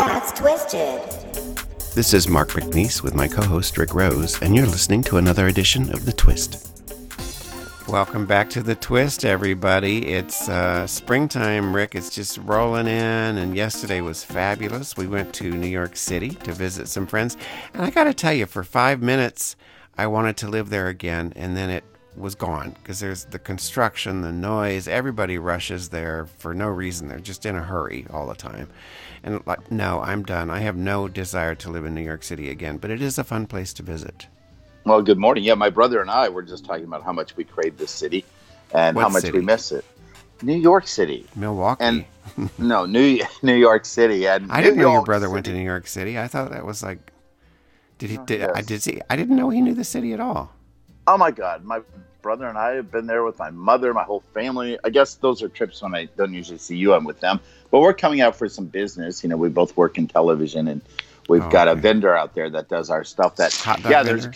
That's twisted. This is Mark McNease with my co host Rick Rose, and you're listening to another edition of The Twist. Welcome back to The Twist, everybody. It's uh, springtime, Rick. It's just rolling in, and yesterday was fabulous. We went to New York City to visit some friends, and I got to tell you, for five minutes, I wanted to live there again, and then it was gone because there's the construction, the noise. Everybody rushes there for no reason. They're just in a hurry all the time. And like, no, I'm done. I have no desire to live in New York City again, but it is a fun place to visit. Well, good morning. Yeah, my brother and I were just talking about how much we crave this city and What how much city? we miss it. New York City. Milwaukee. And no, New New York City and I didn't New know your York brother went to New York City. I thought that was like, did he? Oh, Did I did see? I didn't know he knew the city at all. Oh my God, my brother and I have been there with my mother, my whole family. I guess those are trips when I don't usually see you. I'm with them, but we're coming out for some business. You know, we both work in television, and we've Oh, got a vendor out there that does our stuff. That Hot yeah, vendor? there's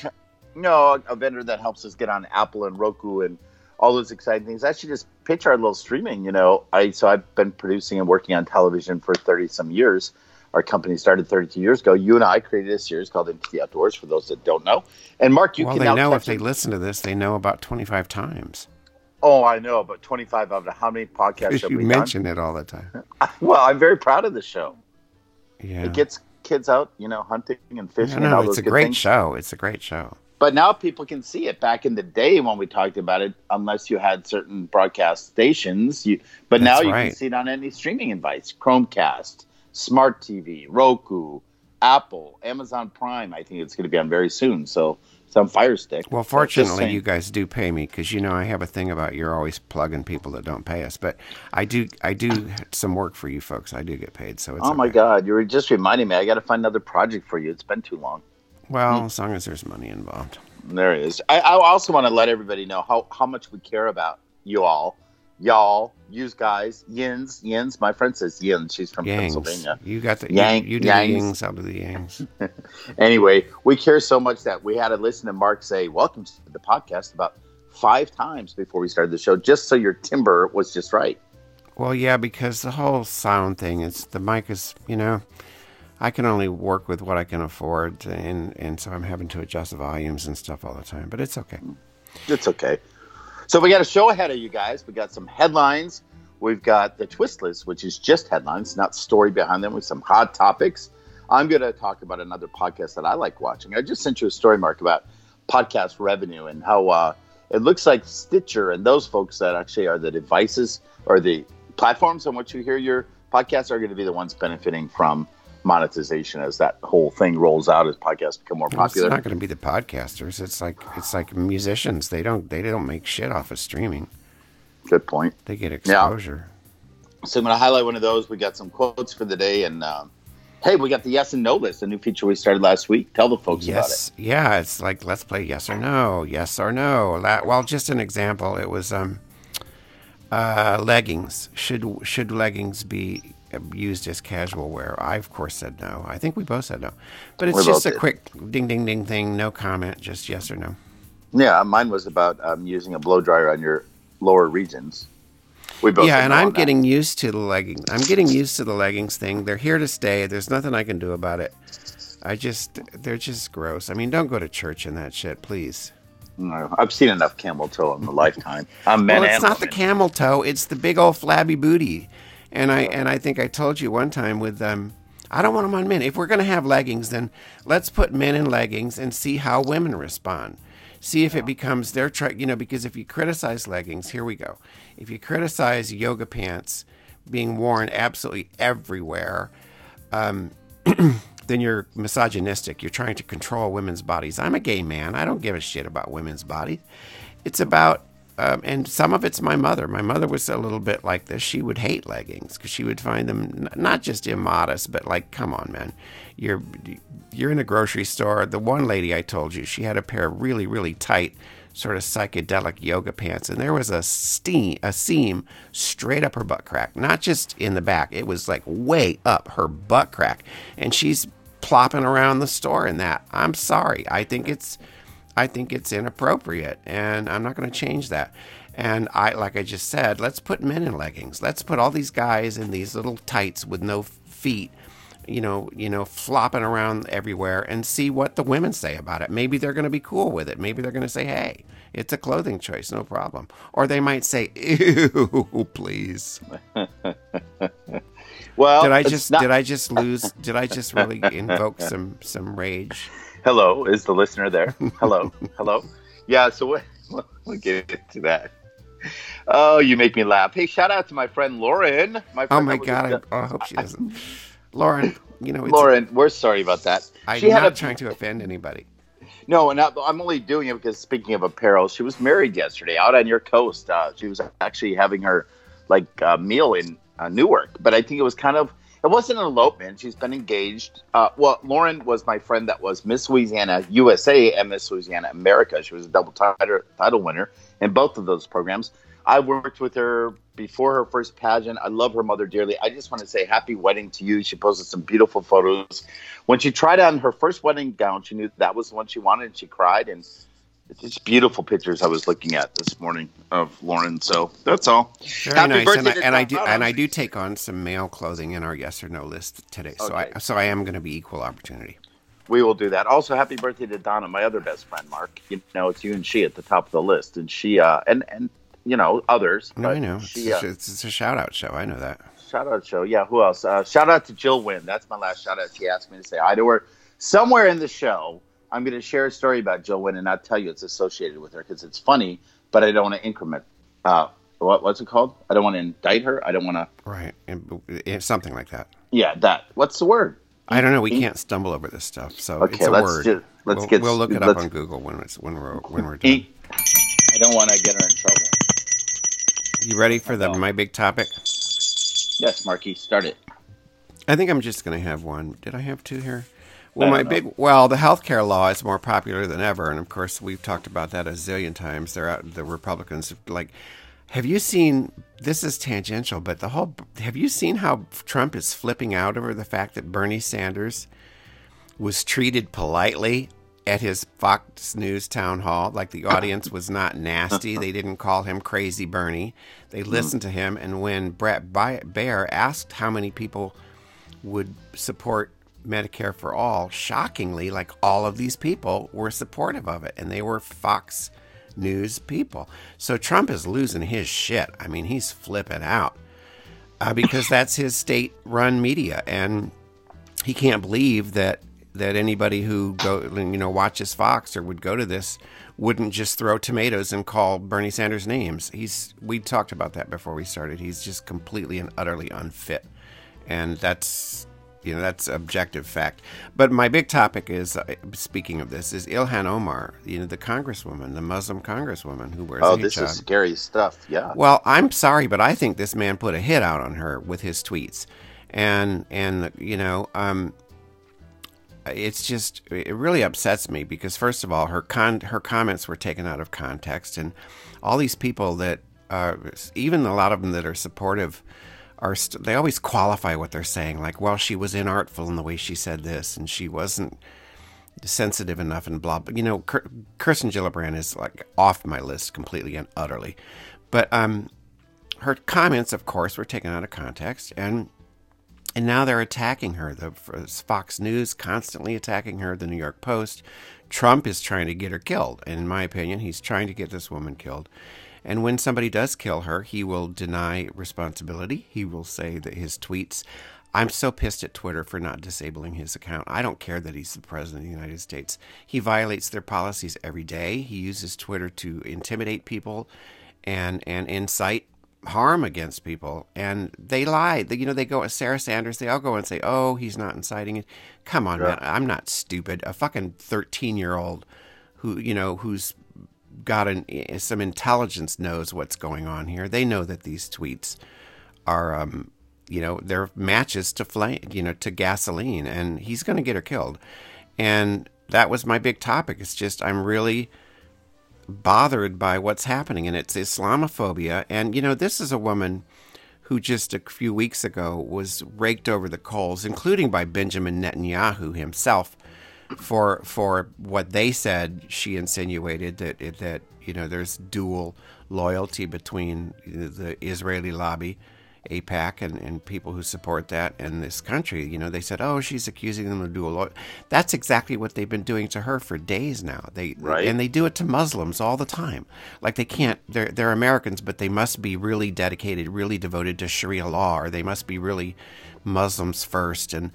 no a vendor that helps us get on Apple and Roku and all those exciting things. I should just pitch our little streaming. You know, I so I've been producing and working on television for thirty some years. Our company started 32 years ago. You and I created a series called Into the Outdoors. For those that don't know, and Mark, you well, can they now know if they it- listen to this, they know about 25 times. Oh, I know, but 25 of how many podcasts have you we mention it all the time. Well, I'm very proud of the show. Yeah. It gets kids out, you know, hunting and fishing no, and all it's a great things. show. It's a great show. But now people can see it. Back in the day when we talked about it, unless you had certain broadcast stations, you. But now you right. can see it on any streaming device: Chromecast, Smart TV, Roku, Apple, Amazon Prime. I think it's going to be on very soon. So some Fire Stick. Well, fortunately, you guys do pay me because you know I have a thing about you're always plugging people that don't pay us. But I do, I do some work for you folks. I do get paid, so it's Oh my okay. God! You were just reminding me. I got to find another project for you. It's been too long. Well, hmm. as long as there's money involved. There is. I, I also want to let everybody know how, how much we care about you all, y'all, yous guys, yins, yins. My friend says yins. She's from Yangs. Pennsylvania. You got the Yang- you, you do Yangs. the Yangs. I'll do the Yangs. Anyway, we care so much that we had to listen to Mark say "Welcome to the podcast" about five times before we started the show, just so your timber was just right. Well, yeah, because the whole sound thing is the mic is, you know, I can only work with what I can afford, and and so I'm having to adjust the volumes and stuff all the time. But it's okay. It's okay. So we got a show ahead of you guys. We got some headlines. We've got the twist list, which is just headlines, not story behind them, with some hot topics. I'm going to talk about another podcast that I like watching. I just sent you a story, Mark, about podcast revenue and how uh, it looks like Stitcher and those folks that actually are the devices or the platforms on which you hear your podcasts are going to be the ones benefiting from monetization as that whole thing rolls out as podcasts become more Well, it's popular. not going to be the podcasters. It's like it's like musicians. They don't they don't make shit off of streaming. Good point. They get exposure. So I'm going to highlight one of those. We got some quotes for the day, and um, hey, we got the yes and no list, a new feature we started last week. Tell the folks Yes, about it. yeah. It's like let's play yes or no, yes or no. Well, just an example. It was um, uh, leggings. Should should leggings be used as casual wear? I of course said no. I think we both said no. But it's We just a did. quick ding ding ding thing. No comment. Just yes or no. Yeah, mine was about um, using a blow dryer on your lower regions. We both yeah, and no I'm that. getting used to the leggings. I'm getting used to the leggings thing. They're here to stay. There's nothing I can do about it. I just, they're just gross. I mean, don't go to church in that shit, please. No, I've seen enough camel toe in a lifetime. I'm men well, it's not the camel toe. It's the big old flabby booty. And I and I think I told you one time with um, I don't want them on men. If we're gonna have leggings, then let's put men in leggings and see how women respond. See if it becomes their try. You know, because if you criticize leggings, here we go. If you criticize yoga pants being worn absolutely everywhere, um, then you're misogynistic. You're trying to control women's bodies. I'm a gay man. I don't give a shit about women's bodies. It's about, um, and some of it's my mother. My mother was a little bit like this. She would hate leggings because she would find them n- not just immodest, but like, come on, man. You're you're in a grocery store. The one lady I told you, she had a pair of really really tight, sort of psychedelic yoga pants, and there was a steam a seam straight up her butt crack, not just in the back. It was like way up her butt crack, and she's plopping around the store in that. I'm sorry. I think it's I think it's inappropriate, and I'm not going to change that. And I, like I just said, let's put men in leggings. Let's put all these guys in these little tights with no feet, you know, you know, flopping around everywhere and see what the women say about it. Maybe they're going to be cool with it. Maybe they're going to say, "Hey, it's a clothing choice, no problem." Or they might say, "Ew, please." well, did I just not- did I just lose? Did I just really invoke some some rage? Hello, is the listener there? Hello, hello. Yeah, so what, we'll get to that. Oh, you make me laugh. Hey, shout out to my friend Lauren. My oh friend oh my god, I, I, hope she doesn't. Lauren, you know, Lauren, we're sorry about that. I'm she not a, trying to offend anybody. No, and I'm only doing it because speaking of apparel, she was married yesterday out on your coast. Uh, she was actually having her like uh, meal in uh, Newark, but I think it was kind of it wasn't an elopement. She's been engaged. Uh, well, Lauren was my friend that was Miss Louisiana USA and Miss Louisiana America. She was a double title, title winner in both of those programs. I worked with her before her first pageant. I love her mother dearly. I just want to say happy wedding to you. She posted some beautiful photos. When she tried on her first wedding gown, she knew that was the one she wanted and she cried. And it's just beautiful pictures I was looking at this morning of Lauren. So that's all. Very Happy nice. And I, and I, do and I do take on some male clothing in our yes or no list today. So okay. I so I am going to be equal opportunity. We will do that. Also, happy birthday to Donna, my other best friend, Mark. You know, it's you and she at the top of the list, and she uh and and you know others. No, I know. She, it's, uh, it's, it's, a shout out show. I know that. Shout out show. Yeah. Who else? Uh, shout out to Jill Wynn. That's my last shout out. She asked me to say hi to her somewhere in the show. I'm going to share a story about Jill Wynn and not tell you it's associated with her because it's funny, but I don't want to increment. Uh, what, what's it called? I don't want to indict her. I don't want to. Right. something like that. Yeah, that. What's the word? I don't know. We can't stumble over this stuff, so okay, it's a let's word. Just, let's we'll, get. We'll look it up on Google when it's when we're when we're done. I don't want to get her in trouble. You ready for the my big topic? Yes, Marky, start it. I think I'm just going to have one. Did I have two here? Well, my big well, the health care law is more popular than ever, and of course, we've talked about that a zillion times. They're out, the Republicans like. Have you seen? This is tangential, but the whole. Have you seen how Trump is flipping out over the fact that Bernie Sanders was treated politely at his Fox News town hall? Like the audience was not nasty. They didn't call him crazy Bernie. They hmm. listened to him, and when Brett Baier asked how many people would support Medicare for All, shockingly, like all of these people were supportive of it, and they were Fox News people. So Trump is losing his shit. I mean, he's flipping out uh, because that's his state-run media, and he can't believe that that anybody who go you know watches Fox or would go to this wouldn't just throw tomatoes and call Bernie Sanders names. He's we talked about that before we started. He's just completely and utterly unfit, and that's you know that's objective fact. But my big topic is, uh, speaking of this, is Ilhan Omar, you know the congresswoman, the Muslim congresswoman who wears. Oh, this is scary stuff. Yeah. Well, I'm sorry, but I think this man put a hit out on her with his tweets, and and you know, um, it's just it really upsets me because first of all, her con her comments were taken out of context, and all these people that, uh, even a lot of them that are supportive are st- they always qualify what they're saying like well she was inartful in the way she said this and she wasn't sensitive enough and blah but you know Kirsten Gillibrand is like off my list completely and utterly. But um her comments of course were taken out of context and and now they're attacking her. The Fox News constantly attacking her the New York Post. Trump is trying to get her killed. And in my opinion he's trying to get this woman killed and when somebody does kill her, he will deny responsibility. He will say that his tweets. I'm so pissed at Twitter for not disabling his account. I don't care that he's the president of the United States. He violates their policies every day. He uses Twitter to intimidate people and and incite harm against people and they lie they, you know they go sarah sanders they all go and say oh he's not inciting it come on yeah. man i'm not stupid a fucking 13 year old who you know who's got an, some intelligence knows what's going on here. They know that these tweets are, um, you know, they're matches to flame, you know, to gasoline, and he's going to get her killed. And that was my big topic. It's just I'm really bothered by what's happening, and it's Islamophobia. And you know, this is a woman who just a few weeks ago was raked over the coals, including by Benjamin Netanyahu himself for for what they said she insinuated that that you know there's dual loyalty between the Israeli lobby APAC, and, and people who support that in this country. You know, they said, "Oh, she's accusing them of dual loyalty. That's exactly what they've been doing to her for days now. They Right. and they do it to Muslims all the time. Like they can't. They're they're Americans, but they must be really dedicated, really devoted to Sharia law, or they must be really Muslims first. And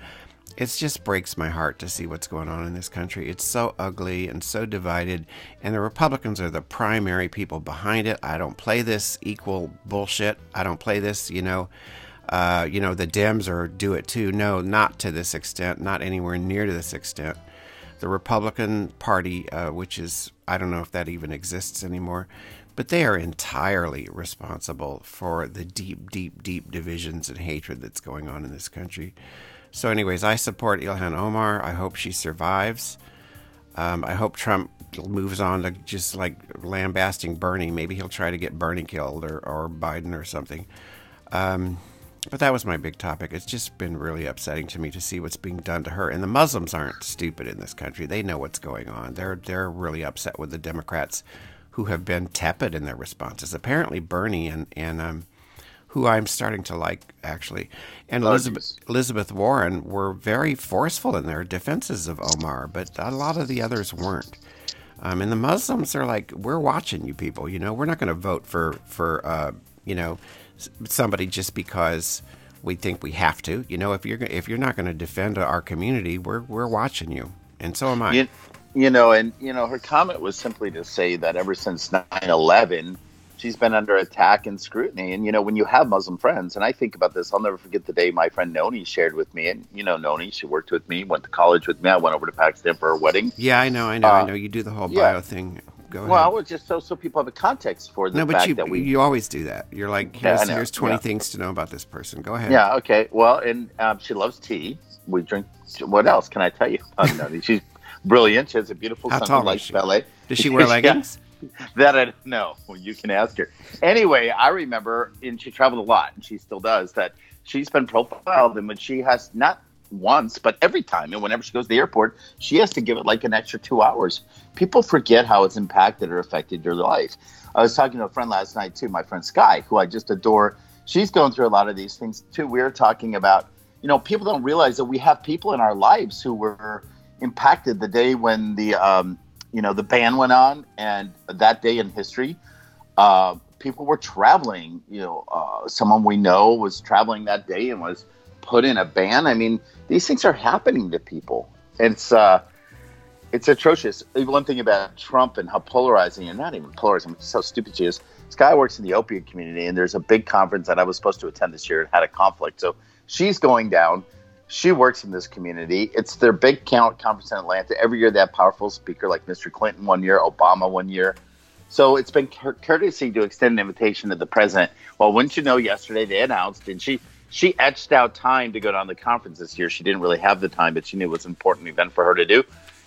it just breaks my heart to see what's going on in this country. It's so ugly and so divided, and the Republicans are the primary people behind it. I don't play this equal bullshit. I don't play this, you know. Uh, you know, the Dems are do it too. No, not to this extent, not anywhere near to this extent. The Republican Party, uh, which is, I don't know if that even exists anymore, but they are entirely responsible for the deep, deep, deep divisions and hatred that's going on in this country. So, anyways, I support Ilhan Omar. I hope she survives. Um, I hope Trump moves on to just like lambasting Bernie. Maybe he'll try to get Bernie killed or, or Biden or something. Um, but that was my big topic. It's just been really upsetting to me to see what's being done to her. And the Muslims aren't stupid in this country. They know what's going on. They're they're really upset with the Democrats who have been tepid in their responses. Apparently Bernie and, and um, who I'm starting to like actually, and Oh, Elizabeth. Elizabeth Warren were very forceful in their defenses of Omar, but a lot of the others weren't. Um, and the Muslims are like, we're watching you people. You know, we're not going to vote for for uh, you know somebody just because we think we have to. You know, if you're if you're not going to defend our community, we're we're watching you, and so am I. You, you know, and you know, her comment was simply to say that ever since 9/11, she's been under attack and scrutiny. And you know, when you have Muslim friends, and I think about this, I'll never forget the day my friend Noni shared with me. And you know, Noni, she worked with me, went to college with me. I went over to Pakistan for her wedding. yeah, I know, I know, I Uh, know. You do the whole yeah. bio thing. Go ahead. Well, just so so people have a context for the no, but fact you that we. you always do that. You're like, Yeah, I here's, know, here's 20 yeah. things to know about this person. Go ahead. yeah. Okay. Well, and um, she loves tea. We drink. What else can I tell you? Uh, Noni, she's brilliant. She has a beautiful How son tall who is likes she? ballet. Does she wear Yeah. leggings? That I don't know. Well, you can ask her. Anyway, I remember, and she traveled a lot, and she still does. That she's been profiled, and when she has not once, but every time, and whenever she goes to the airport, she has to give it like an extra two hours. People forget how it's impacted or affected your life. I was talking to a friend last night too, my friend Sky, who I just adore. She's going through a lot of these things too. We were talking about, you know, people don't realize that we have people in our lives who were impacted the day when the um, you know the ban went on and that day in history uh, people were traveling you know uh, someone we know was traveling that day and was put in a ban. I mean these things are happening to people. It's uh it's atrocious. One thing about trump and how polarizing and not even polarizing, just how stupid she is This guy works in the opiate community and there's a big conference that i was supposed to attend this year and had a conflict. So she's going down she works in this community. It's their big count conference in Atlanta. Every year they have powerful speaker like Mr. Clinton one year, Obama one year. So it's been cour- courtesy to extend an invitation to the president. Well, wouldn't you know, yesterday they announced, and she she etched out time to go down to the conference this year. She didn't really have the time, but she knew it was an important event for her to do.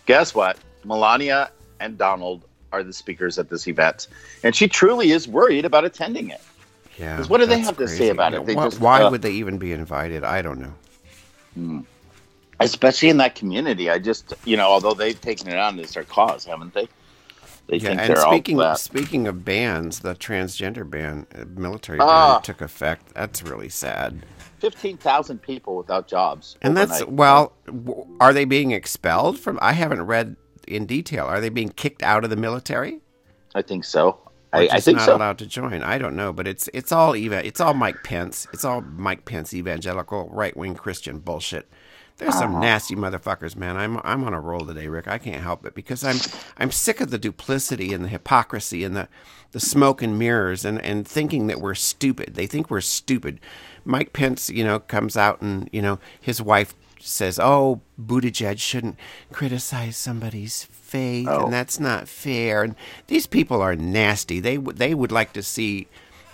Guess what? Melania and Donald are the speakers at this event, and she truly is worried about attending it. Yeah. what do they have to say about it? They why just, why uh, would they even be invited? I don't know. Especially in that community. I just, you know, although they've taken it on as their cause, haven't they? They Yeah, think and they're speaking all that. speaking of bans, the transgender ban, uh, military Ah. ban, took effect. That's really sad. Fifteen thousand people without jobs, And that's well, are they being expelled from? I haven't read in detail. Are they being kicked out of the military? I think so. I, I think not so. allowed to join. I don't know, but it's it's all even. It's all Mike Pence. It's all Mike Pence evangelical right wing Christian bullshit. There's some nasty motherfuckers, man. I'm I'm on a roll today, Rick. I can't help it because I'm I'm sick of the duplicity and the hypocrisy and the the smoke and mirrors and and thinking that we're stupid. They think we're stupid. Mike Pence, you know, comes out and you know his wife says, "Oh, Buttigieg shouldn't criticize somebody's faith, Oh. and that's not fair." And these people are nasty. They would they would like to see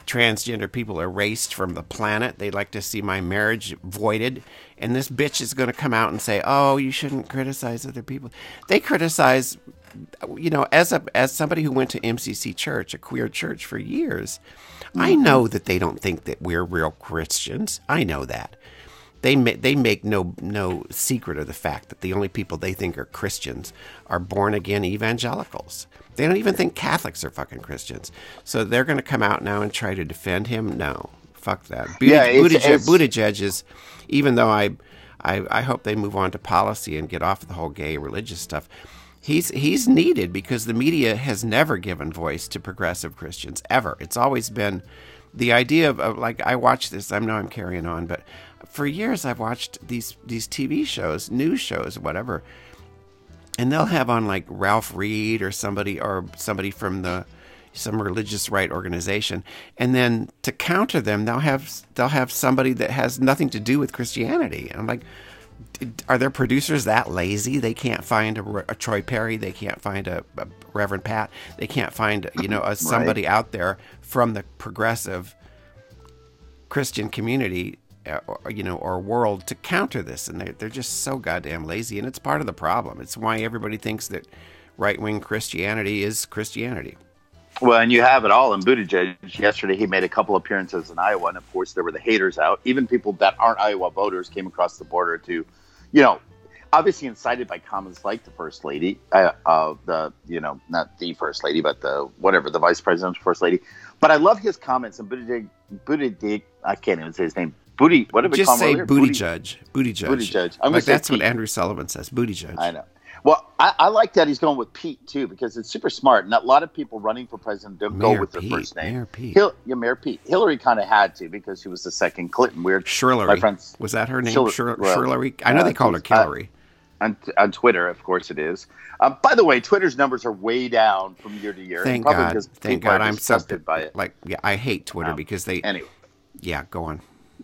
transgender people erased from the planet. They'd like to see my marriage voided. And this bitch is going to come out and say, "Oh, you shouldn't criticize other people." They criticize, you know, as a as somebody who went to MCC Church, a queer church for years. I mm-hmm. know that they don't think that we're real Christians. I know that. They ma- they make no no secret of the fact that the only people they think are Christians are born again evangelicals. They don't even think Catholics are fucking Christians. So they're going to come out now and try to defend him? No. fuck that. Buttig- Yeah, it's- Buttigieg, it's- Buttigieg is, even though I, I, I hope they move on to policy and get off the whole gay religious stuff. He's he's needed because the media has never given voice to progressive Christians ever. It's always been the idea of, of like I watch this. I know I'm carrying on, but for years I've watched these these TV shows, news shows, whatever, and they'll have on like Ralph Reed or somebody or somebody from the some religious right organization, and then to counter them, they'll have they'll have somebody that has nothing to do with Christianity. And I'm like, are their producers that lazy? They can't find a, a Troy Perry, they can't find a, a Reverend Pat, they can't find you know a, somebody out there from the progressive Christian community you know, or world to counter this, and they're they're just so goddamn lazy, and it's part of the problem. It's why everybody thinks that right wing Christianity is Christianity. Well, and you have it all in Buttigieg. Yesterday, he made a couple appearances in Iowa, and of course, there were the haters out. Even people that aren't Iowa voters came across the border to, you know, obviously incited by comments like the first lady, uh, uh, the you know, not the first lady, but the whatever, the vice president's first lady. But I love his comments. And Buttigieg, Buttigieg, I can't even say his name. Booty, what did we Just say earlier? booty judge, booty judge, Booty judge. I'm Like that's what Andrew Sullivan says, booty judge. I know. Well, I, I like that he's going with Pete too because it's super smart. And a lot of people running for president don't Mayor go with their Pete, first name. Mayor Pete. Hil- yeah, Mayor Pete. Hillary kind of had to because she was the second Clinton. Weird. Shirlery. My friends- was that her name? Shirl- Shir- well, I know uh, they called her uh, Hillary. On, on Twitter, of course it is. Um, by the way, Twitter's numbers are way down from year to year. Thank God. Thank God. I'm so disgusted by it. like yeah. I hate Twitter Um, because they. Anyway, yeah, go on.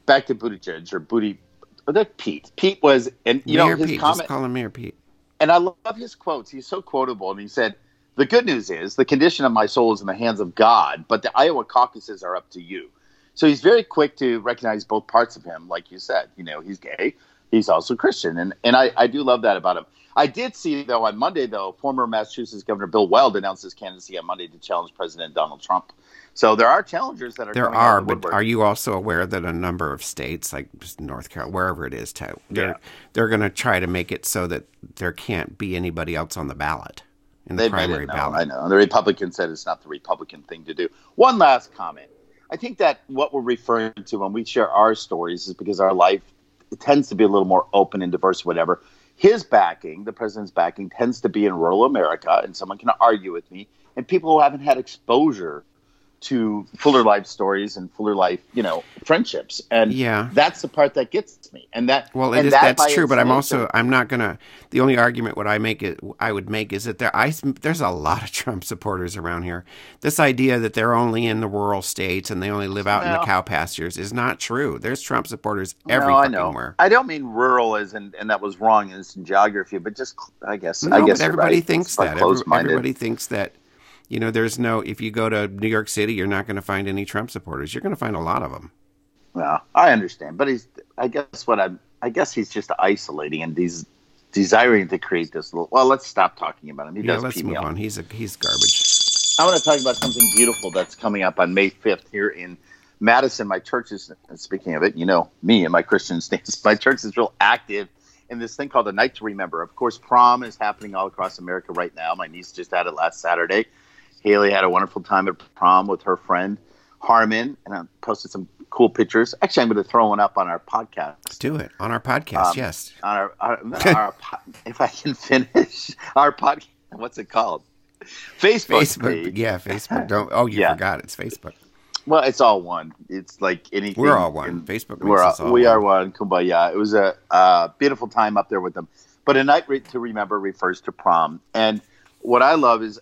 Back to Buttigieg or Booty. That Pete. Pete was, and you Mayor know his Pete. comment. Just call him Mayor Pete. and I love his quotes. He's so quotable. And he said, The good news is the condition of my soul is in the hands of God, but the Iowa caucuses are up to you. So he's very quick to recognize both parts of him. Like you said, you know, he's gay, he's also Christian. And, and I, I do love that about him. I did see, though, on Monday, though, former Massachusetts Governor Bill Weld announced his candidacy on Monday to challenge President Donald Trump. So there are challengers that are There are, the but are you also aware that a number of states, like North Carolina, wherever it is, to, they're Yeah. they're going to try to make it so that there can't be anybody else on the ballot in the They made primary it ballot. I know. The Republican said it's not the Republican thing to do. One last comment. I think that what we're referring to when we share our stories is because our life it tends to be a little more open and diverse, whatever. His backing, the president's backing, tends to be in rural America, and someone can argue with me, and people who haven't had exposure to fuller life stories and fuller life, you know, friendships. And Yeah. that's the part that gets me. And that Well, it and is, that that's true, but I'm also I'm not gonna. The only argument what I make it I would make is that there I there's a lot of Trump supporters around here. This idea that they're only in the rural states and they only live out in the cow pastures is not true. There's Trump supporters every no, I fucking know. where. I don't mean rural as in, and that was wrong in in geography, but just I guess No, I guess everybody thinks that. Every- everybody thinks that. You know, there's no. If you go to New York City, you're not going to find any Trump supporters. You're going to find a lot of them. Well, I understand, but he's. I guess what I'm. I guess he's just isolating and he's desiring to create this little. Well, let's stop talking about him. He Yeah, does let's move on. He's a he's garbage. I want to talk about something beautiful that's coming up on May 5th here in Madison. My church is, speaking of it, you know, me and my Christian stance, my church is real active in this thing called the Night to Remember. Of course, prom is happening all across America right now. My niece just had it last Saturday. Haley had a wonderful time at prom with her friend Harmon, and I posted some cool pictures. Actually, I'm going to throw one up on our podcast. Let's do it on our podcast. Um, yes. On our, our, our if I can finish our podcast, what's it called? Facebook. Facebook. page. Yeah, Facebook. Don't. Oh, you Yeah. forgot. It's Facebook. Well, it's all one. It's like anything. We're all one. Facebook makes We're us all, we one. are one. Kumbaya. It was a uh, beautiful time up there with them. But a night re- to remember refers to prom, and what I love is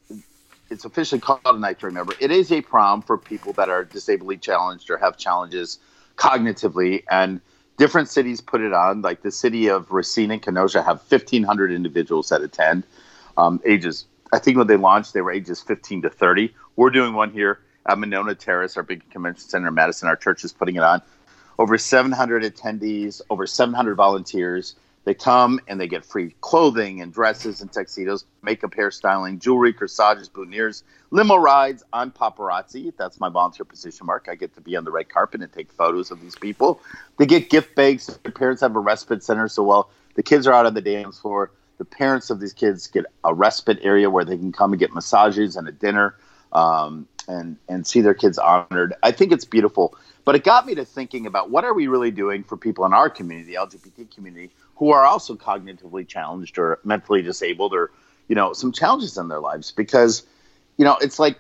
it's officially called a night to remember. It is a prom for people that are disably challenged or have challenges cognitively, and different cities put it on. Like the city of Racine and Kenosha have 1,500 individuals that attend, um, ages. I think when they launched, they were ages 15 to 30. We're doing one here at Monona Terrace, our big convention center in Madison. Our church is putting it on. Over 700 attendees, over 700 volunteers. They come and they get free clothing and dresses and tuxedos, makeup, hairstyling, jewelry, corsages, boutonnieres, limo rides. I'm paparazzi. That's my volunteer position, Mark. I get to be on the red carpet and take photos of these people. They get gift bags. Their parents have a respite center. So while the kids are out on the dance floor, the parents of these kids get a respite area where they can come and get massages and a dinner. Um, and and see their kids honored. I think it's beautiful. But it got me to thinking about what are we really doing for people in our community, the LGBT community, who are also cognitively challenged or mentally disabled or you know some challenges in their lives because you know it's like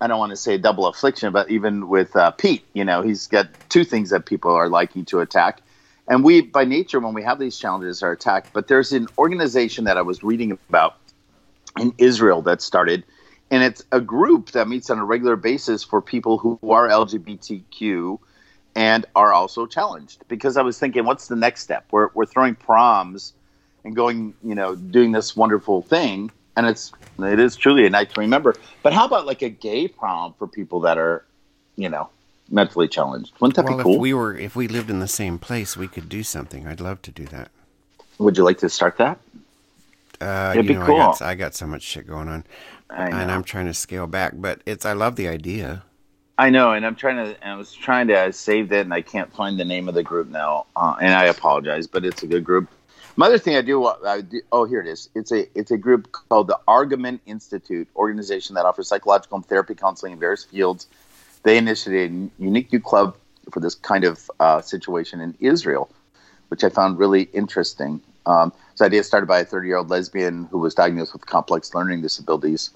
I don't want to say double affliction, but even with uh, Pete, you know, he's got two things that people are liking to attack. And we, by nature, when we have these challenges, are attacked. But there's an organization that I was reading about in Israel that started, and it's a group that meets on a regular basis for people who are LGBTQ and are also challenged. Because I was thinking, what's the next step? We're, we're throwing proms and going, you know, doing this wonderful thing and it's it is truly a night to remember. But how about like a gay prom for people that are, you know, mentally challenged? Wouldn't that well, be cool? if we were if we lived in the same place, we could do something. I'd love to do that. Would you like to start that? Uh, It'd you be know, cool. I got, I got so much shit going on, and I'm trying to scale back. But it's I love the idea. I know, and I'm trying to. I was trying to. I saved it, and I can't find the name of the group now, uh, and I apologize. But it's a good group. Another thing I do, I do. Oh, here it is. It's a it's a group called the Argument Institute, organization that offers psychological and therapy counseling in various fields. They initiated a unique new club for this kind of uh, situation in Israel, which I found really interesting. Um, this idea started by a 30 year old lesbian who was diagnosed with complex learning disabilities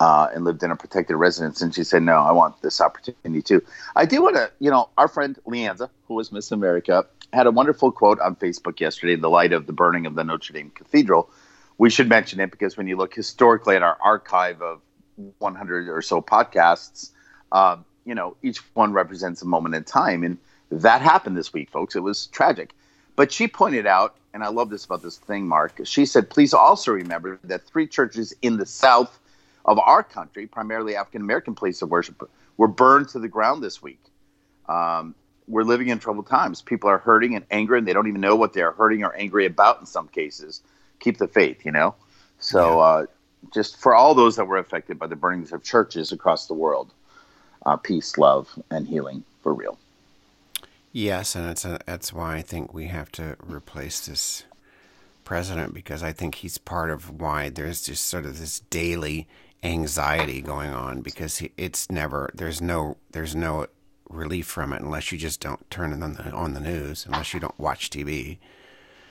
uh, and lived in a protected residence. And she said, "No, I want this opportunity too." I do want to, you know, our friend Leanza, who was Miss America, had a wonderful quote on Facebook yesterday in the light of the burning of the Notre Dame Cathedral. We should mention it because when you look historically at our archive of 100 or so podcasts, um, you know, each one represents a moment in time, and that happened this week, folks. It was tragic. But she pointed out, and I love this about this thing, Mark. She said, "Please also remember that three churches in the South." Of our country, primarily African American places of worship, were burned to the ground this week. Um, we're living in troubled times. People are hurting and angry, and they don't even know what they are hurting or angry about in some cases. Keep the faith, you know? So, Yeah. uh, just for all those that were affected by the burnings of churches across the world, uh, peace, love, and healing for real. Yes, and it's a, that's why I think we have to replace this president because I think he's part of why there's just sort of this daily anxiety going on because it's never there's no there's no relief from it unless you just don't turn it on the on the news unless you don't watch TV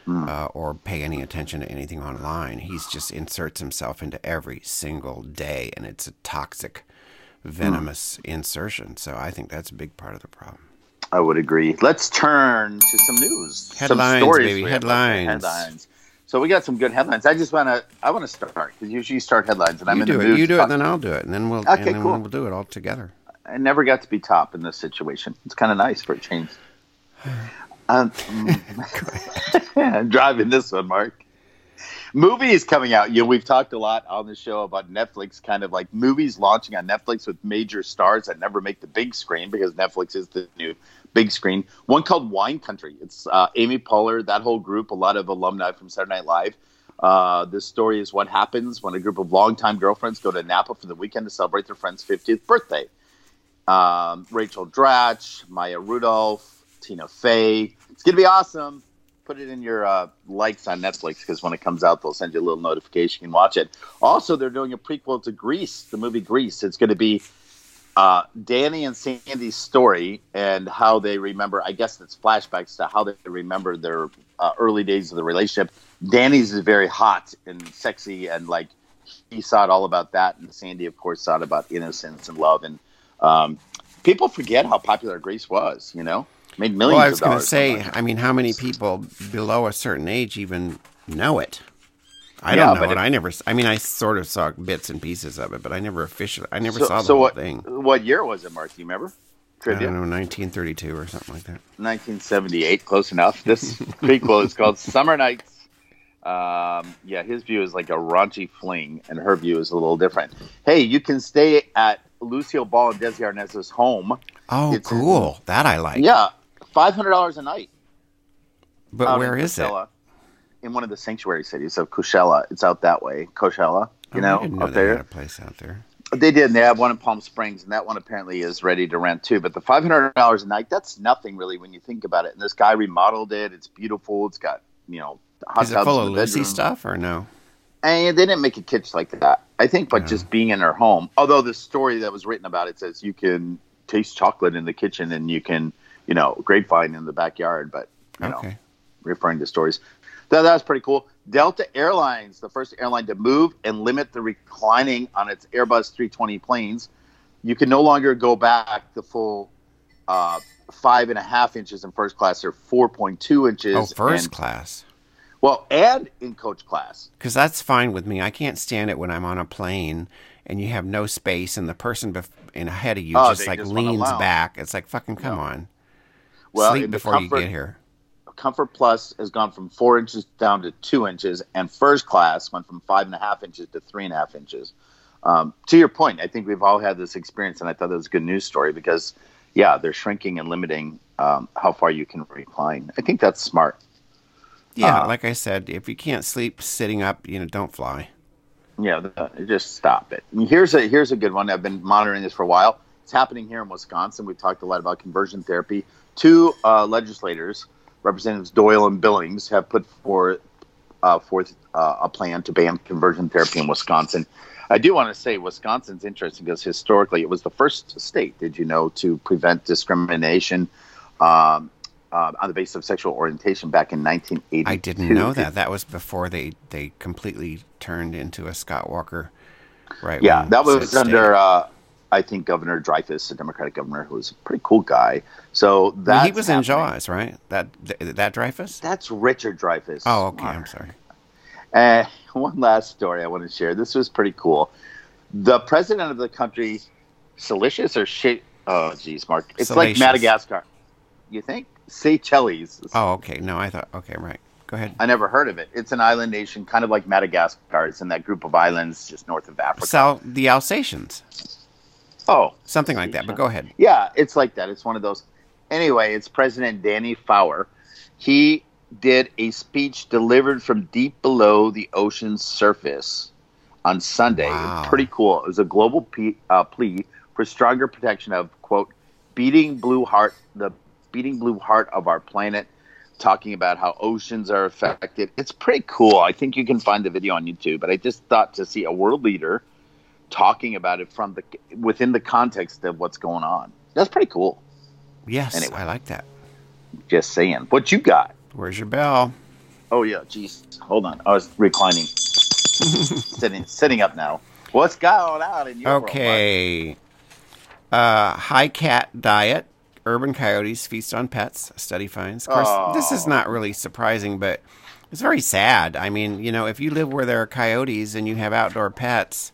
uh, or pay any attention to anything online. He's just inserts himself into every single day, and it's a toxic, venomous insertion. So I think that's a big part of the problem. I would agree. Let's turn to some news, Headlines, some stories. baby, headlines. Headlines. So we got some good headlines. I just want to. I want to start because usually you start headlines, and I'm you in do the it. mood You do it, then I'll do it, and then we'll Okay, and then cool. we'll do it all together. I never got to be top in this situation. It's kind of nice for a change. Um, I'm driving this one, Mark. Movies coming out. You know, we've talked a lot on the show about Netflix, kind of like movies launching on Netflix with major stars that never make the big screen because Netflix is the new big screen. One called Wine Country. It's uh, Amy Poehler, that whole group, a lot of alumni from Saturday Night Live. Uh, this story is what happens when a group of longtime girlfriends go to Napa for the weekend to celebrate their friend's 50th birthday um, Rachel Dratch, Maya Rudolph, Tina Fey. It's gonna be awesome. Put it in your uh, likes on Netflix because when it comes out, they'll send you a little notification. You can watch it. Also, they're doing a prequel to Grease, the movie Grease. It's going to be uh, Danny and Sandy's story and how they remember. I guess it's flashbacks to how they remember their uh, early days of the relationship. Danny's is very hot and sexy, and like he saw it all about that, and Sandy, of course, saw it about innocence and love. And um, people forget how popular Grease was. You know, made millions. Well, I was going to say, I mean, how many people below a certain age even know it? I Yeah, don't know but it. I never. I mean, I sort of saw bits and pieces of it, but I never officially. I never so, saw the so whole what, thing. What year was it, Mark? Do you remember? I don't know, 1932 or something like that. 1978, close enough. This prequel is called Summer Nights. Um, yeah, his view is like a raunchy fling, and her view is a little different. Hey, you can stay at Lucille Ball and Desi Arnaz's home. Oh, It's- cool. That I like. Yeah, five hundred dollars a night. but where is it? In one of the sanctuary cities of Coachella. It's out that way, Coachella. Oh, you Oh, know, know up they there. a place out there. They did. and They have one in Palm Springs, and that one apparently is ready to rent too. But the five hundred dollars a night—that's nothing really when you think about it. And this guy remodeled it. It's beautiful. It's got you know hot Is it full of Lucy stuff or no? And they didn't make a kitsch like that. I think, but just being in her home. Although the story that was written about it says you can taste chocolate in the kitchen and you can, you know, grapevine in the backyard. But you know, referring to stories. That, that was pretty cool. Delta Airlines, the first airline to move and limit the reclining on its Airbus 320 planes. You can no longer go back the full uh, five and a half inches in first class or 4.2 inches. Oh, first and- class. Well, and in coach class. Because that's fine with me. I can't stand it when I'm on a plane and you have no space and the person bef- in ahead of you Oh, just like just leans back. It's like fucking come on. Well, Sleep before comfort, you get here. Comfort Plus has gone from four inches down to two inches, and first class went from five and a half inches to three and a half inches. Um, to your point, I think we've all had this experience, and I thought that was a good news story because, yeah, they're shrinking and limiting um, how far you can recline. I think that's smart. Yeah, Uh, like I said, if you can't sleep sitting up, you know, don't fly. Yeah, just stop it. Here's a here's a good one. I've been monitoring this for a while. It's happening here in Wisconsin. We've talked a lot about conversion therapy. Two uh, legislators, Representatives Doyle and Billings, have put forth uh, forth uh, a plan to ban conversion therapy in Wisconsin. I do want to say Wisconsin's interesting because historically it was the first state, did you know, to prevent discrimination um, uh, on the basis of sexual orientation back in 1982. I didn't know that. That was before they, they completely turned into a Scott Walker right Yeah, that was under, uh, I think, Governor Dreyfus, a Democratic governor who was a pretty cool guy. So Well, he was in Jaws, right? That th- that Dreyfus? That's Richard Dreyfuss. Oh, okay. I'm sorry. Eh, and one last story I want to share. This was pretty cool. The president of the country, Silicious or shit? Oh, geez, Mark. It's like Madagascar. You think? Seychelles. Oh, okay. No, I thought. Okay, right. Go ahead. I never heard of it. It's an island nation, kind of like Madagascar. It's in that group of islands just north of Africa. So the Alsatians, oh, something like that. But go ahead. Yeah, it's like that. It's one of those. Anyway, it's President Danny Fowler. He did a speech delivered from deep below the ocean's surface on Sunday. Wow. Pretty cool. It was a global uh, plea for stronger protection of quote beating blue heart the beating blue heart of our planet. Talking about how oceans are affected. It's pretty cool. I think you can find the video on YouTube. But I just thought to see a world leader talking about it from the within the context of what's going on. That's pretty cool. Yes, Anyway. I like that. Just saying. What you got? Where's your bell? Oh yeah, jeez. Hold on. I was reclining. sitting sitting up now. What's going on in your world, Okay. Uh, high cat diet. Urban coyotes feast on pets. A study finds. Of course, this is Oh. not really surprising, but it's very sad. I mean, you know, if you live where there are coyotes and you have outdoor pets,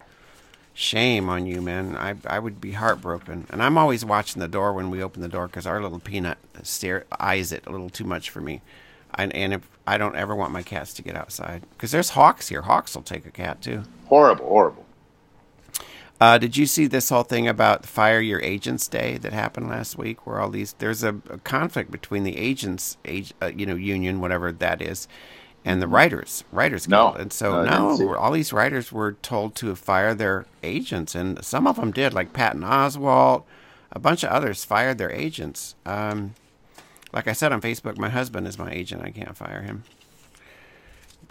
shame on you, man. I I would be heartbroken. And I'm always watching the door when we open the door because our little peanut stare eyes it a little too much for me. And, and if I don't ever want my cats to get outside because there's hawks here. Hawks will take a cat too. Horrible, horrible. Uh, did you see this whole thing about Fire Your Agents Day that happened last week, where all these there's a, a conflict between the agents, age, uh, you know, union, whatever that is, and the writers, writers No. guild, and so No, I didn't see no, all these writers were told to fire their agents, and some of them did, like Patton Oswalt, a bunch of others fired their agents. Um, like I said on Facebook, my husband is my agent; I can't fire him.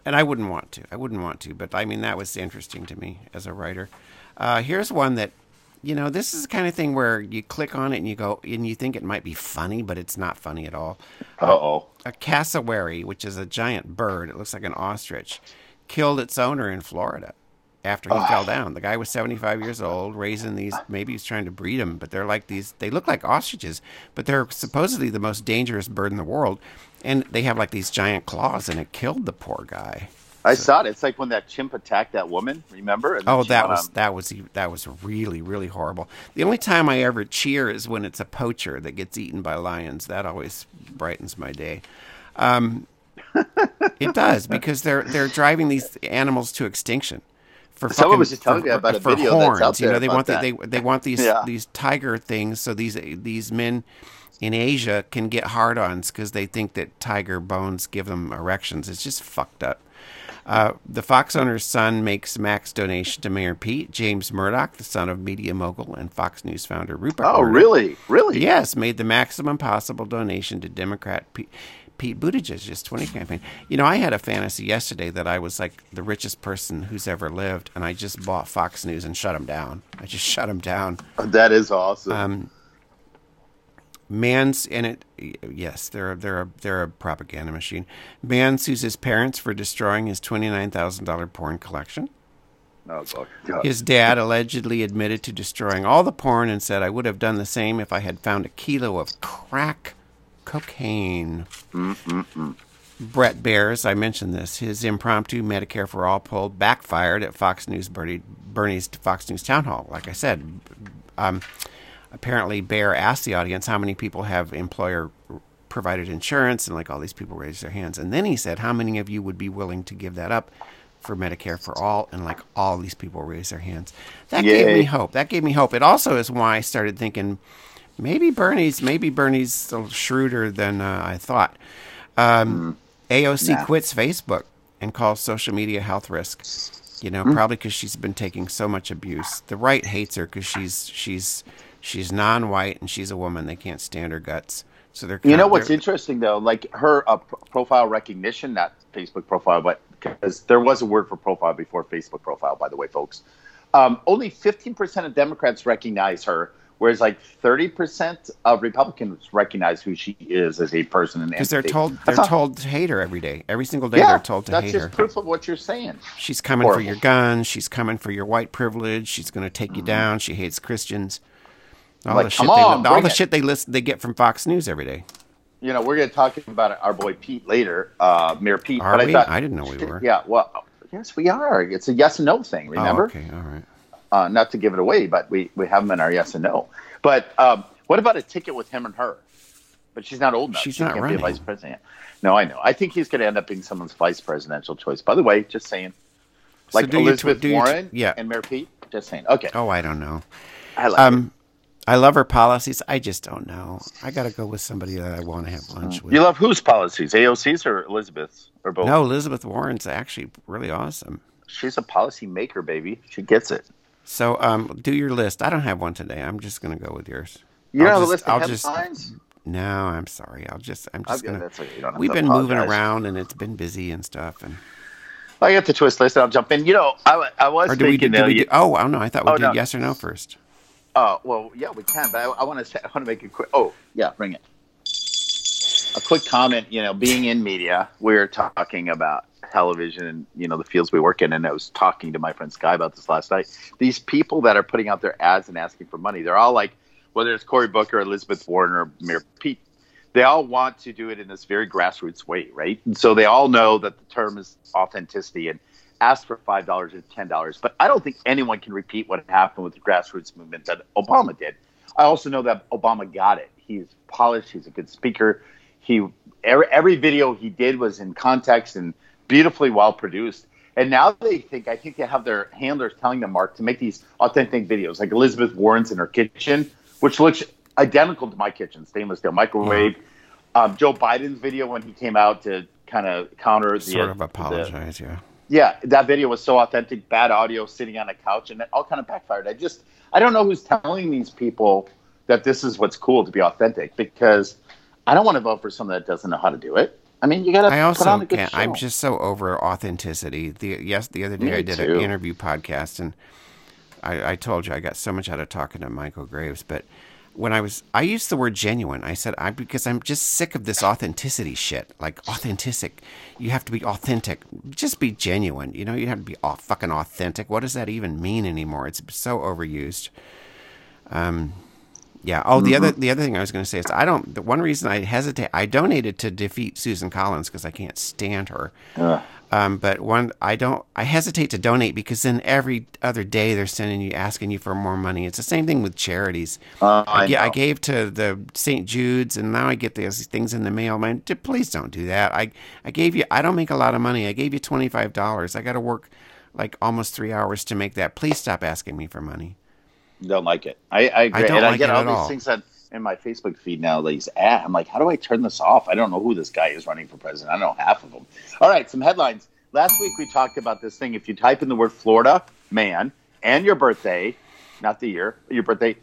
And I wouldn't want to. I wouldn't want to. But I mean, that was interesting to me as a writer. Uh, here's one that, you know, this is the kind of thing where you click on it and you go, and you think it might be funny, but it's not funny at all. Uh oh. A cassowary, which is a giant bird, it looks like an ostrich, killed its owner in Florida after he Oh. fell down. The guy was 75 years old, raising these, maybe he's trying to breed them, but they're like these, they look like ostriches, but they're supposedly the most dangerous bird in the world. And they have like these giant claws, and it killed the poor guy. I saw it. It's like when that chimp attacked that woman. Remember? And Oh, that was on- that was that was really really horrible. The only time I ever cheer is when it's a poacher that gets eaten by lions. That always brightens my day. Um, it does because they're they're driving these animals to extinction. For Someone fucking- was just telling for- me about a video that's horns. out you know, they want the, they they want these Yeah. these tiger things. So these these men in Asia can get hard-ons because they think that tiger bones give them erections. It's just fucked up. Uh, the Fox owner's son makes max donation to Mayor Pete. James Murdoch, the son of media mogul and Fox News founder Rupert. Oh, Murdoch, really? Really? Yes, made the maximum possible donation to Democrat Pete, Pete Buttigieg's 20 campaign. You know, I had a fantasy yesterday that I was like the richest person who's ever lived, and I just bought Fox News and shut them down. I just shut them down. That is awesome. Um, man's in it. Yes, they're they're a, they're a propaganda machine. Man sues his parents for destroying his twenty nine thousand dollar porn collection. oh, God. His dad allegedly admitted to destroying all the porn and said, "I would have done the same if I had found a kilo of crack cocaine." Brett Baier's, I mentioned this. His impromptu Medicare for All poll backfired at Fox News Bernie, Bernie's Fox News town hall. Like I said, um, apparently Baier asked the audience how many people have employer provided insurance, and like all these people raised their hands. And then he said, "How many of you would be willing to give that up for Medicare for all?" And like all these people raised their hands. That gave me hope. That gave me hope. It also is why I started thinking maybe Bernie's maybe Bernie's a little shrewder than uh, I thought. Um, AOC Nah. quits Facebook and calls social media health risk. You know, Hmm. probably because she's been taking so much abuse. The right hates her because she's she's she's non-white and she's a woman. They can't stand her guts. So they're You know what's they're- interesting though, like her uh, profile recognition, not Facebook profile, but because there was a word for profile before Facebook profile, by the way, folks. Um, only 15% of Democrats recognize her, whereas like 30% of Republicans recognize who she is as a person and because they're told they're told to hate her every day. Every single day yeah, they're told to that's just proof of what you're saying. She's coming for your guns. She's coming for your white privilege. She's going to take you down. She hates Christians. All. Like, the shit come they on, li- all the it. shit they listen they get from Fox News every day. You know, we're going to talk about our boy Pete later, uh, Mayor Pete. Are but we? I thought, I didn't know we were. Yeah, well, yes, we are. It's a yes and no thing. Oh, Remember? okay. All right. uh, not to give it away, but we, we have them in our yes and no. But um, what about a ticket with him and her? But she's not old enough. She's she not can't running. be a vice president. No, I know. I think he's going to end up being someone's vice presidential choice. By the way, just saying. So Like do your tw- Elizabeth do your tw- Warren yeah. and Mayor Pete. Just saying. Okay. Oh, I don't know. I like Um, I love her policies. I just don't know. I got to go with somebody that I want to have lunch with. You love whose policies? AOC's or Elizabeth's? Or both? no, Elizabeth Warren's actually really awesome. She's a policy maker, baby. She gets it. So, um, do your list. I don't have one today. I'm just gonna go with yours. You I'll have a just- list of I'll just- No, I'm sorry. I'll just. I'm just Okay, gonna. that's okay. You don't have We've to been moving around and it's been busy and stuff. And I got the twist list. and I'll jump in. You know, I, I was or do we? thinking. Do, do uh, we do, oh, oh no! I thought we Oh, did no. yes or no first. Uh, well, yeah, we can, but I, I want to say, I want to make a quick. Oh, yeah, bring it. A quick comment. You know, being in media, we're talking about television and you know the fields we work in, and I was talking to my friend Sky about this last night. These people that are putting out their ads and asking for money, they're all like, whether it's Cory Booker, Elizabeth Warren, or Mayor Pete. They all want to do it in this very grassroots way, right? And so they all know that the term is authenticity and ask for five dollars or ten dollars. But I don't think anyone can repeat what happened with the grassroots movement that Obama did. I also know that Obama got it. He's polished. He's a good speaker. He every, every video he did was in context and beautifully well produced. And now they think I think they have their handlers telling them, Mark, to make these authentic videos, like Elizabeth Warren's in her kitchen, which looks identical to my kitchen, stainless steel microwave. Um, Joe Biden's video when he came out to kind of counter the Sort of the- apologize. yeah. Yeah, that video was so authentic. Bad audio, sitting on a couch, and it all kind of backfired. I just, I don't know who's telling these people that this is what's cool to be authentic because I don't want to vote for someone that doesn't know how to do it. I mean, you got to I put on also a good can't. show. I'm just so over authenticity. The yes, the other day Me I did too. an interview podcast, and I, I told you I got so much out of talking to Michael Graves. But when I was, I used the word genuine. I said I because I'm just sick of this authenticity shit. Like authentic, you have to be authentic. Just be genuine. You know, you have to be all fucking authentic. What does that even mean anymore? It's so overused. Um, yeah. Oh, the other the other thing I was going to say is I don't. The one reason I hesitate, I donated to defeat Susan Collins because I can't stand her. Ugh. Um, but one, I don't. I hesitate to donate because then every other day they're sending you, asking you for more money. It's the same thing with charities. Uh, I, I I gave to the St. Jude's, and now I get these things in the mail. Man, please don't do that. I I gave you. I don't make a lot of money. I gave you twenty five dollars. I got to work like almost three hours to make that. Please stop asking me for money. don't like it. I, I agree. don't and I like get it all at these all. things that in my Facebook feed now. These ad. I'm like, how do I turn this off? I don't know who this guy is running for president. I don't know half of them. All right, some headlines. Last week we talked about this thing. If you type in the word Florida man and your birthday, not the year, your birthday,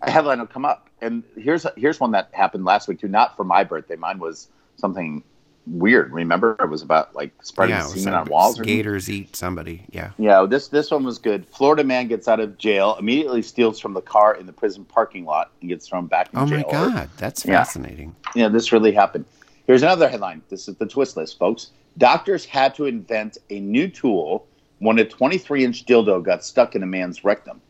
a headline will come up. And here's here's one that happened last week too. Not for my birthday. Mine was something weird. Remember, it was about like spreading yeah, semen on walls. Or? Gators eat somebody. Yeah. Yeah, oh, this this one was good. Florida man gets out of jail, immediately steals from the car in the prison parking lot, and gets thrown back in Oh jail. my God, that's Yeah. fascinating. Yeah, this really happened. Here's another headline. This is the twist list, folks. Doctors had to invent a new tool when a 23 inch dildo got stuck in a man's rectum.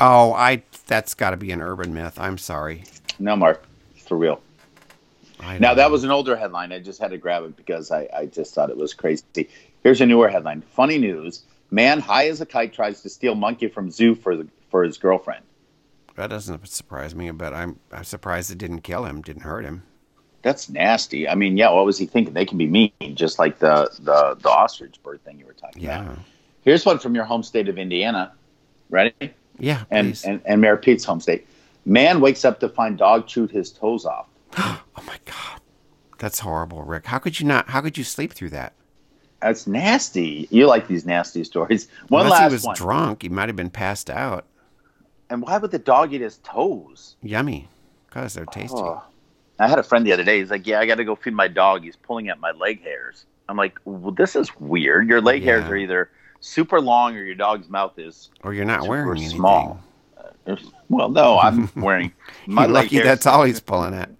Oh, I. That's got to be an urban myth. I'm sorry. No, Mark, for real. Now that was an older headline. I just had to grab it because I, I just thought it was crazy. Here's a newer headline. Funny news: Man high as a kite tries to steal monkey from zoo for the, for his girlfriend. that doesn't surprise me, but I'm I'm surprised it didn't kill him, didn't hurt him. That's nasty. I mean, yeah, what was he thinking? They can be mean, just like the the, the ostrich bird thing you were talking Yeah. about. Here's one from your home state of Indiana. Ready? Yeah. And, please. and and Mayor Pete's home state. Man wakes up to find dog chewed his toes off. oh my God, that's horrible, Rick. How could you not? How could you sleep through that? That's nasty. You like these nasty stories. One Unless last he was one. drunk, he might have been passed out. And why would the dog eat his toes? Yummy, cause they're tasty. Oh. I had a friend the other day. He's like, "Yeah, I got to go feed my dog. He's pulling at my leg hairs." I'm like, "Well, this is weird. Your leg hairs are either super long or your dog's mouth is Or you're not wearing anything. small." Uh, Well, no, I'm wearing my You're leg lucky hairs. that's all he's pulling at.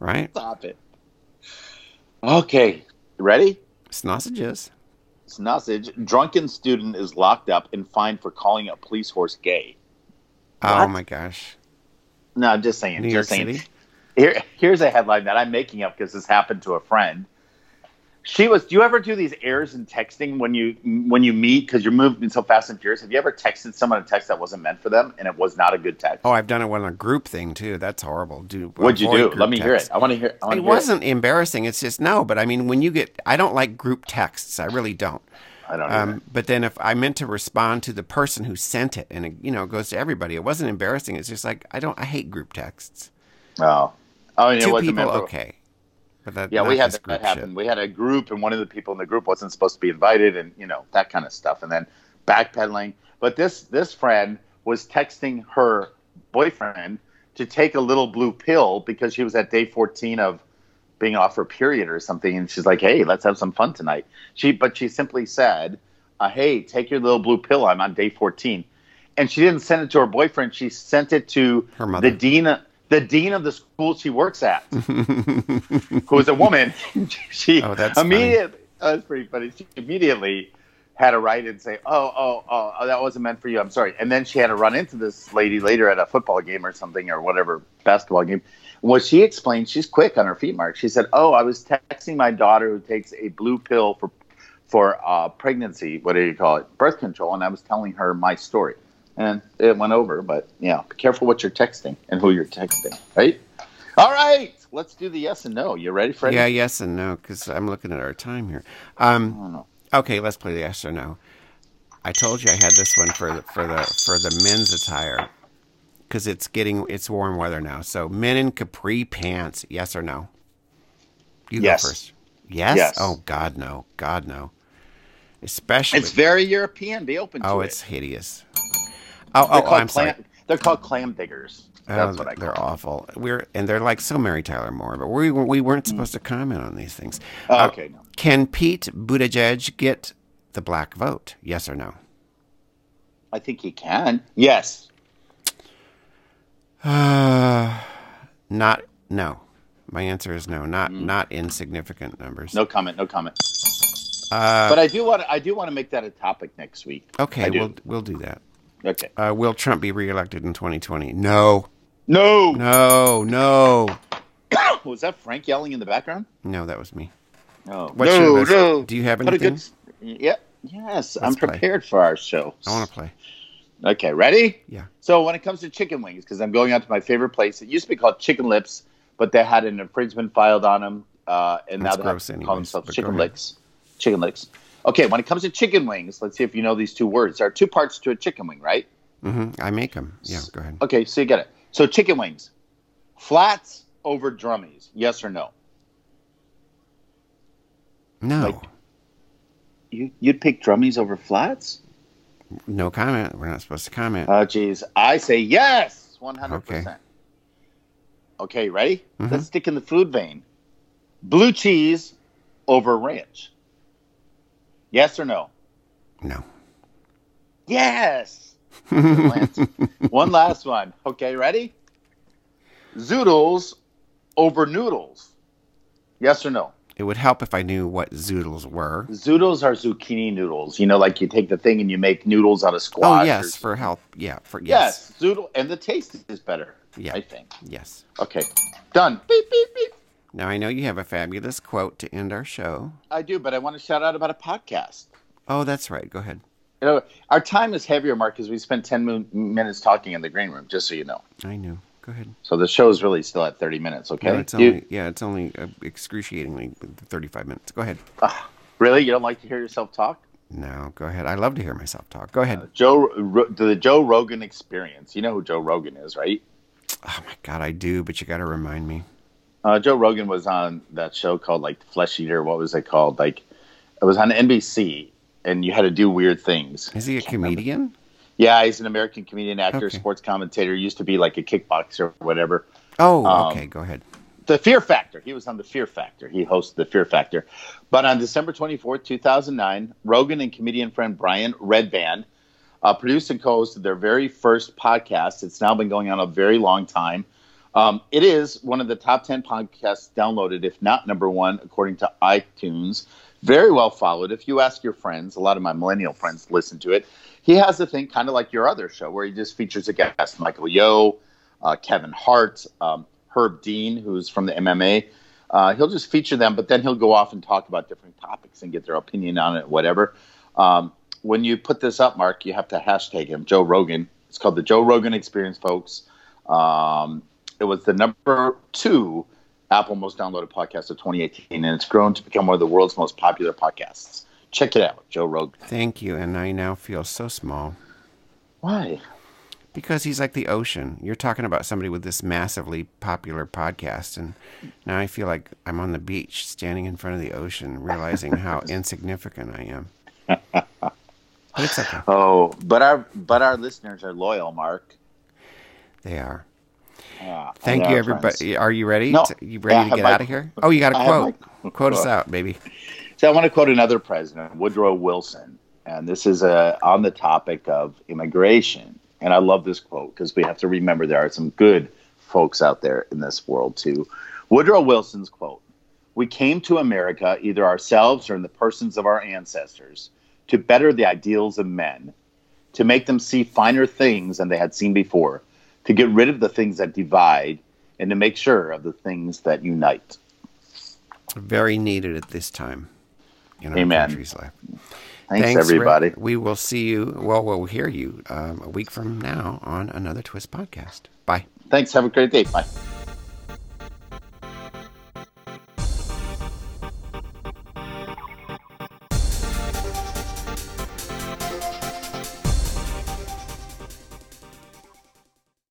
Right? Stop it. Okay, ready? Sausages. Sausage. Drunken student is locked up and fined for calling a police horse gay. Oh What? my gosh. No, I'm just saying. New just York saying. City. Here, here's a headline that I'm making up because this happened to a friend. She was. Do you ever do these errors in texting when you when you meet because you're moving so fast and furious? Have you ever texted someone a text that wasn't meant for them and it was not a good text? Oh, I've done it on a group thing too. That's horrible. Do What'd you do? Let me hear it. I want to hear. It hear wasn't embarrassing. It's just no. But I mean, when you get, I don't like group texts. I really don't. I don't know. Um, but then if I meant to respond to the person who sent it, and it, you know, it goes to everybody, it wasn't embarrassing. It's just like I don't. I hate group texts. oh, oh, it Two people, okay. But that, Yeah, we had this that, happen. shit. We had a group, and one of the people in the group wasn't supposed to be invited, and you know that kind of stuff. And then backpedaling. But this this friend was texting her boyfriend to take a little blue pill because she was at day fourteen of being off her period or something, and she's like, "Hey, let's have some fun tonight." She, but she simply said, uh, "Hey, take your little blue pill. I'm on day 14. and she didn't send it to her boyfriend. She sent it to Her mother. the dean the dean of the school she works at, who is a woman. she Oh, that's immediately oh, that's pretty funny. She immediately had to write and say, "Oh, oh, oh, oh, that wasn't meant for you. I'm sorry." And then she had to run into this lady later at a football game or something or whatever basketball game. What she explained, she's quick on her feet, Mark. She said, "Oh, I was texting my daughter who takes a blue pill for for uh, pregnancy. What do you call it? Birth control." And I was telling her my story, and it went over. But yeah, be careful what you're texting and who you're texting, right? All right, let's do the yes and no. You ready, Freddie? Yeah, yes and no, because I'm looking at our time here. Um, okay, let's play the yes or no. I told you I had this one for the, for the for the men's attire because it's getting it's warm weather now. So men in capri pants, yes or no? You Yes. go first. Yes? Yes. Oh God, no. God, no. Especially. It's very European. Be open to oh, it. it's hideous. Oh, They're oh, called I'm sorry. clam, They're called clam diggers. That's Oh, what I call they're them. awful. We're and they're like so Mary Tyler Moore, but we we weren't supposed to comment on these things. Oh, Uh, okay, no. Can Pete Buttigieg get the black vote? Yes or no? I think he can. Yes. Uh, not no. My answer is no. Not not insignificant numbers. Mm. No comment. No comment. Uh, But I do want. I do want to make that a topic next week. Okay, we'll we'll do that. Okay. Uh, will Trump be reelected in 2020? No, No. no, no, Was that Frank yelling in the background? no. That was me. No. What's no. No. Do you have anything? good. Yeah. Yes, I'm play. prepared for our show. I want to play. Okay, ready? Yeah. So when it comes to chicken wings, because I'm going out to my favorite place, it used to be called Chicken Lips, but they had an infringement filed on them, uh, and That's now they have gross to call themselves Chicken. Licks. Chicken Licks. Okay, when it comes to chicken wings, let's see if you know these two words. There are two parts to a chicken wing, right? Mm-hmm. I make them. Yeah, go ahead. Okay, so you get it. So chicken wings, flats over drummies, yes or no? No, like- You you'd pick drummies over flats? no comment. We're not supposed to comment. Oh, geez. I say yes, 100%. Okay. Okay, ready? Mhm. Let's stick in the food vein. Blue cheese over ranch. Yes or no? No. Yes. One last one. Okay, ready? Zoodles over noodles. Yes or no? It would help if I knew what zoodles were. Zoodles are zucchini noodles. You know, like you take the thing and you make noodles out of squash. Oh yes, or- for help. Yeah, for yes. yes, zoodle, and the taste is better. Yeah. I think. Yes. Okay, done. Beep beep beep. Now I know you have a fabulous quote to end our show. I do, but I want to shout out about a podcast. Oh, that's right. Go ahead. You know, our time is heavier, Mark, because we spent ten min- minutes talking in the green room. Just so you know. I knew. Go ahead. So the show is really still at thirty minutes. Okay. No, it's You- only yeah, it's only uh, excruciatingly 35 minutes. Go ahead. really, you don't like to hear yourself talk? No, go ahead. I love to hear myself talk. Go ahead. Joe, Ro- the Joe Rogan Experience. You know who Joe Rogan is, right? Oh my god, I do, but you got to remind me. Uh, Joe Rogan was on that show called like Flesh Eater. What was it called? Like it was on NBC, and you had to do weird things. Is he a comedian? Yeah, he's an American comedian, actor, Okay. sports commentator. Used to be like a kickboxer or whatever. Oh, Um, okay. Go ahead. The Fear Factor. He was on the Fear Factor. He hosted the Fear Factor. But on December 24th, 2009, Rogan and comedian friend Brian Redban uh, produced and co-hosted their very first podcast. It's now been going on a very long time. Um, it is one of the top 10 podcasts downloaded, if not number one, according to iTunes. Very well followed. If you ask your friends, a lot of my millennial friends listen to it. He has a thing kind of like your other show where he just features a guest, Michael Yo, uh, Kevin Hart, um, Herb Dean, who's from the MMA. Uh, he'll just feature them, but then he'll go off and talk about different topics and get their opinion on it, whatever. Um, when you put this up, Mark, you have to hashtag him, Joe Rogan. It's called the Joe Rogan Experience, folks. Um, it was the number two Apple most downloaded podcast of 2018, and it's grown to become one of the world's most popular podcasts. Check it out, Joe Rogan. Thank you, and I now feel so small Why? because he's like the ocean. You're talking about somebody with this massively popular podcast, and now I feel like I'm on the beach, standing in front of the ocean, realizing how insignificant I am. But okay. Oh, but our but our listeners are loyal, Mark. They are. Yeah, Thank you, everybody. Are you ready? No. To- you ready to get my- out of here? Oh, you got a quote. my- Quote us out, baby. So I want to quote another president, Woodrow Wilson, and this is uh, on the topic of immigration. And I love this quote because we have to remember there are some good folks out there in this world too. Woodrow Wilson's quote: "We came to America either ourselves or in the persons of our ancestors to better the ideals of men, to make them see finer things than they had seen before, to get rid of the things that divide, and to make sure of the things that unite." Very needed at this time in our Amen. country's life. Thanks, Rick. everybody. We will see you. Well, we'll hear you um, a week from now on another Twist podcast. Bye. Thanks. Have a great day. Bye.